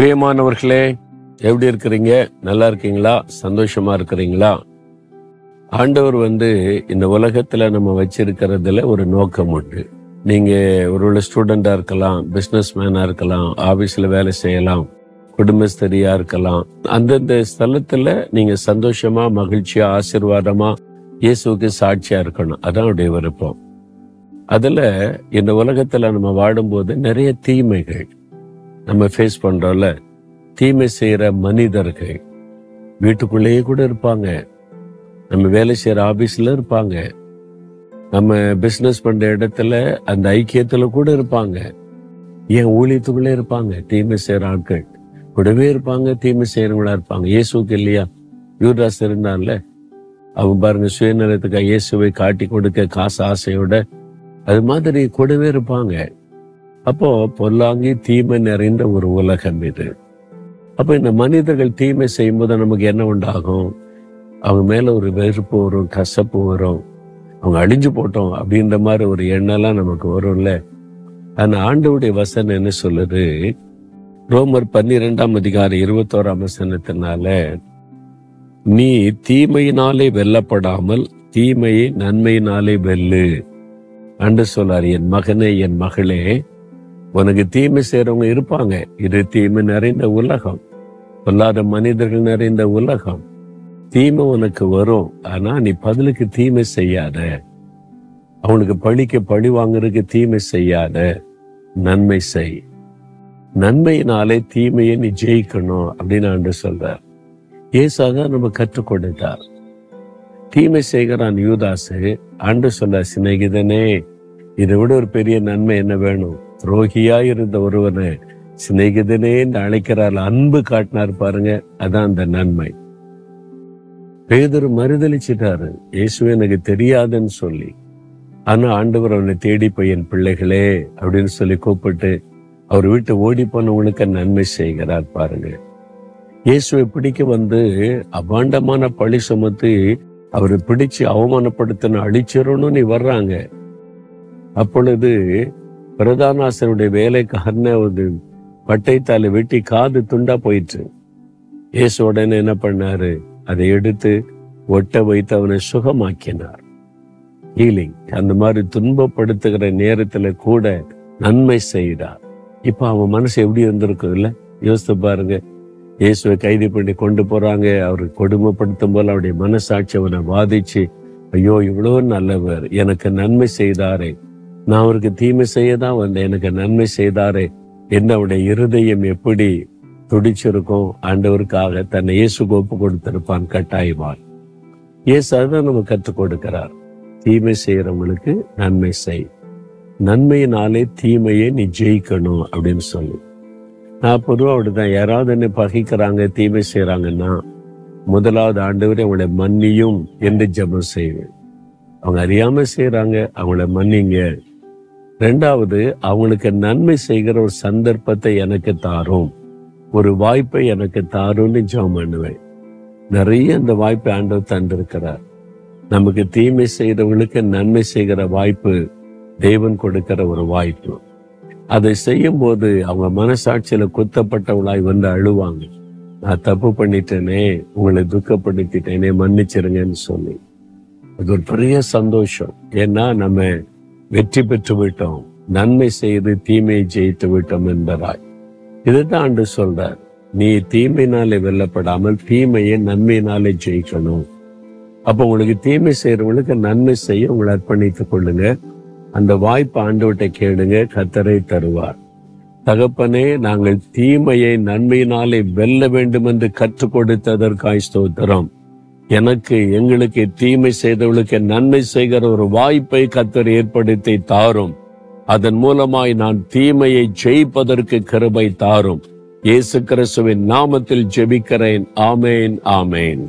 பிரியமானவர்களே எப்படி இருக்கிறீங்க? நல்லா இருக்கீங்களா? சந்தோஷமா இருக்கிறீங்களா? ஆண்டவர் வந்து இந்த உலகத்துல நம்ம வச்சிருக்கிறதுல ஒரு நோக்கம் உண்டு. நீங்க ஒரு ஸ்டூடெண்டா இருக்கலாம் பிசினஸ் மேனா இருக்கலாம் ஆபீஸ்ல வேலை செய்யலாம் குடும்பஸ்தரியா இருக்கலாம். அந்தந்த ஸ்தலத்துல நீங்க சந்தோஷமா மகிழ்ச்சியா ஆசிர்வாதமா இயேசுவுக்கு சாட்சியா இருக்கணும். அதான் அவருடைய விருப்பம். அதுல இந்த உலகத்துல நம்ம வாடும்போது நிறைய தீமைகள். நம்ம ஃபேஸ் பண்றோம்ல தீமை செய்யற மனிதர்கள் வீட்டுக்குள்ளேயே கூட இருப்பாங்க. நம்ம வேலை செய்யற ஆபீஸ்ல இருப்பாங்க. நம்ம பிஸ்னஸ் பண்ற இடத்துல அந்த ஐக்கியத்துல கூட இருப்பாங்க. ஏன் ஊழியத்துக்குள்ளே இருப்பாங்க? தீமை செய்யற ஆட்கள் கூடவே இருப்பாங்க தீமை செய்யறவங்களா இருப்பாங்க. இயேசுக்கு இல்லையா? யூராஸ் இருந்தான்ல அவன் பாருங்க சுயநலத்துக்கு இயேசுவை காட்டி கொடுக்க காசு ஆசையோட அது மாதிரி கூடவே இருப்பாங்க. அப்போ பொல்லாங்கி தீமை நிறைந்த ஒரு உலகம் இது. அப்போ இந்த மனிதர்கள் தீமை செய்யும்போது நமக்கு என்ன உண்டாகும்? அவங்க மேலே ஒரு வெறுப்பு வரும் கசப்பு வரும். அவங்க அழிஞ்சு போட்டோம் அப்படின்ற மாதிரி ஒரு எண்ணெல்லாம் நமக்கு வரும்ல. அந்த ஆண்டவுடைய வசனம் என்ன சொல்லுது? ரோமர் பன்னிரெண்டாம் அதிகாரம் இருபத்தோராம் வசனத்தினால நீ தீமையினாலே வெல்லப்படாமல் தீமையை நன்மையினாலே வெல்லு. அன்று சொல்லார் என் மகனே என் மகளே உனக்கு தீமை செய்யறவங்க இருப்பாங்க. இது தீமை நிறைந்த உலகம். பொல்லாத மனிதர்கள் நிறைந்த உலகம். தீமை உனக்கு வரும். ஆனா நீ பதிலுக்கு தீமை செய்யாத. அவனுக்கு பழிக்க பழி வாங்குறதுக்கு தீமை செய்யாத. நன்மை செய். நன்மையினாலே தீமையை நீ ஜெயிக்கணும் அப்படின்னு ஆண்டு சொல்றார். ஏசாக நம்ம கற்றுக் கொடுத்தார். தீமை செய்கிறான் யூதாசு. ஆண்டு சொல்ல சிநேகிதனே இதை விட ஒரு பெரிய நன்மை என்ன வேணும்? துரோகியா இருந்த ஒருவனை சிநேகிதனே அழைக்கிறார். அன்பு காட்டினார் பாருங்க அதான் அந்த நன்மை. பேதர் மறுதளிச்சிட்டாரு இயேசுவே எனக்கு தெரியாதுன்னு சொல்லி. ஆனா ஆண்டவர் அவனை தேடி பையன் பிள்ளைகளே அப்படின்னு சொல்லி கூப்பிட்டு அவர் வீட்டு ஓடி போனவங்களுக்கு நன்மை செய்கிறார் பாருங்க. இயேசுவை பிடிக்க வந்து அபாண்டமான பழி சுமத்தி அவரை பிடிச்சு அவமானப்படுத்தின அழிச்சிடணும்னு வர்றாங்க அப்பொழுது பிரதானாசனுடைய வேலைக்காரன ஒரு பட்டைத்தால வெட்டி காது துண்டா போயிற்று. இயேசு உடனே என்ன பண்ணாரு? அதை எடுத்து ஒட்ட வைத்து அவனை சுகமாக்கினார். ஹீலிங் அந்த மாதிரி துன்பப்படுத்துகிற நேரத்துல கூட நன்மை செய்தார். இப்ப அவன் மனசு எப்படி இருந்திருக்கும் இல்ல? யோசித்து பாருங்க. இயேசுவை கைது பண்ணி கொண்டு போறாங்க. அவரு கொடுமைப்படுத்தும் போல அவருடைய மனசாட்சி அவனை வாதிச்சு ஐயோ இவ்வளவு நல்லவர் எனக்கு நன்மை செய்தாரே. நான் அவருக்கு தீமை செய்ய தான் வந்தேன். எனக்கு நன்மை செய்தாரே. என்ன அவருடைய இருதயம் எப்படி துடிச்சிருக்கும்? ஆண்டவருக்காக தன்னை இயேசு கோப்பு கொடுத்திருப்பான். கட்டாயமாய். இயேசு அதுதான் நம்ம கற்றுக் கொடுக்கிறார். தீமை செய்யறவங்களுக்கு நன்மை செய். நன்மையினாலே தீமையை நீ ஜெயிக்கணும் அப்படின்னு சொல்லி. நான் பொதுவாக அப்படிதான். யாராவது என்னை பகைக்கிறாங்க தீமை செய்யறாங்கன்னா முதலாவது ஆண்டவரை அவங்கள மன்னியும் என்று ஜெபம் செய்வேன். அவங்க அறியாம செய்யறாங்க. அவங்கள மன்னிங்க. ரெண்டாவது அவங்களுக்கு நன்மை செய்கிற ஒரு சந்தர்ப்பத்தை எனக்கு தாரும். ஒரு வாய்ப்பை எனக்கு தாரும்னு ஜெபம் பண்ணுவேன். நிறைய அந்த வாய்ப்பை ஆண்டவர் தந்திருக்கிறார். நமக்கு தீமை செய்கிறவங்களுக்கு நன்மை செய்கிற வாய்ப்பு தேவன் கொடுக்கிற ஒரு வாய்ப்பு. அதை செய்யும் போது அவங்க மனசாட்சியில குத்தப்பட்டவளாய் வந்து அழுவாங்க. நான் தப்பு பண்ணிட்டேனே உங்களை துக்கப்படுத்திட்டேனே மன்னிச்சிருங்கன்னு சொல்லி. அது ஒரு பெரிய சந்தோஷம். ஏன்னா நம்ம வெற்றி பெற்று விட்டோம். நன்மை செய்து தீமையை ஜெயித்து விட்டோம் என்பதாய். இதுதான் ஆண்டு சொல்றார். நீ தீமையினாலே வெல்லப்படாமல் தீமையை நன்மையினாலே ஜெயிக்கணும். அப்ப உங்களுக்கு தீமை செய்யறவங்களுக்கு நன்மை செய்ய உங்களை அர்ப்பணித்துக் கொள்ளுங்க. அந்த வாய்ப்பு ஆண்டவட்டை கேளுங்க. கத்தரை தருவார். தகப்பனே நாங்கள் தீமையை நன்மையினாலே வெல்ல வேண்டும் என்று கற்றுக் கொடுத்ததற்காய் ஸ்தோத்திரம். எனக்கு எங்களுக்கு தீமை செய்தவளுக்கு நன்மை செய்கிற ஒரு வாய்ப்பை கத்தர் ஏற்படுத்தி தாரும். அதன் மூலமாய் நான் தீமையை ஜெயிப்பதற்கு கிருபை தாரும். இயேசு கிறிஸ்துவின் நாமத்தில் ஜெபிக்கிறேன். ஆமேன் ஆமேன்.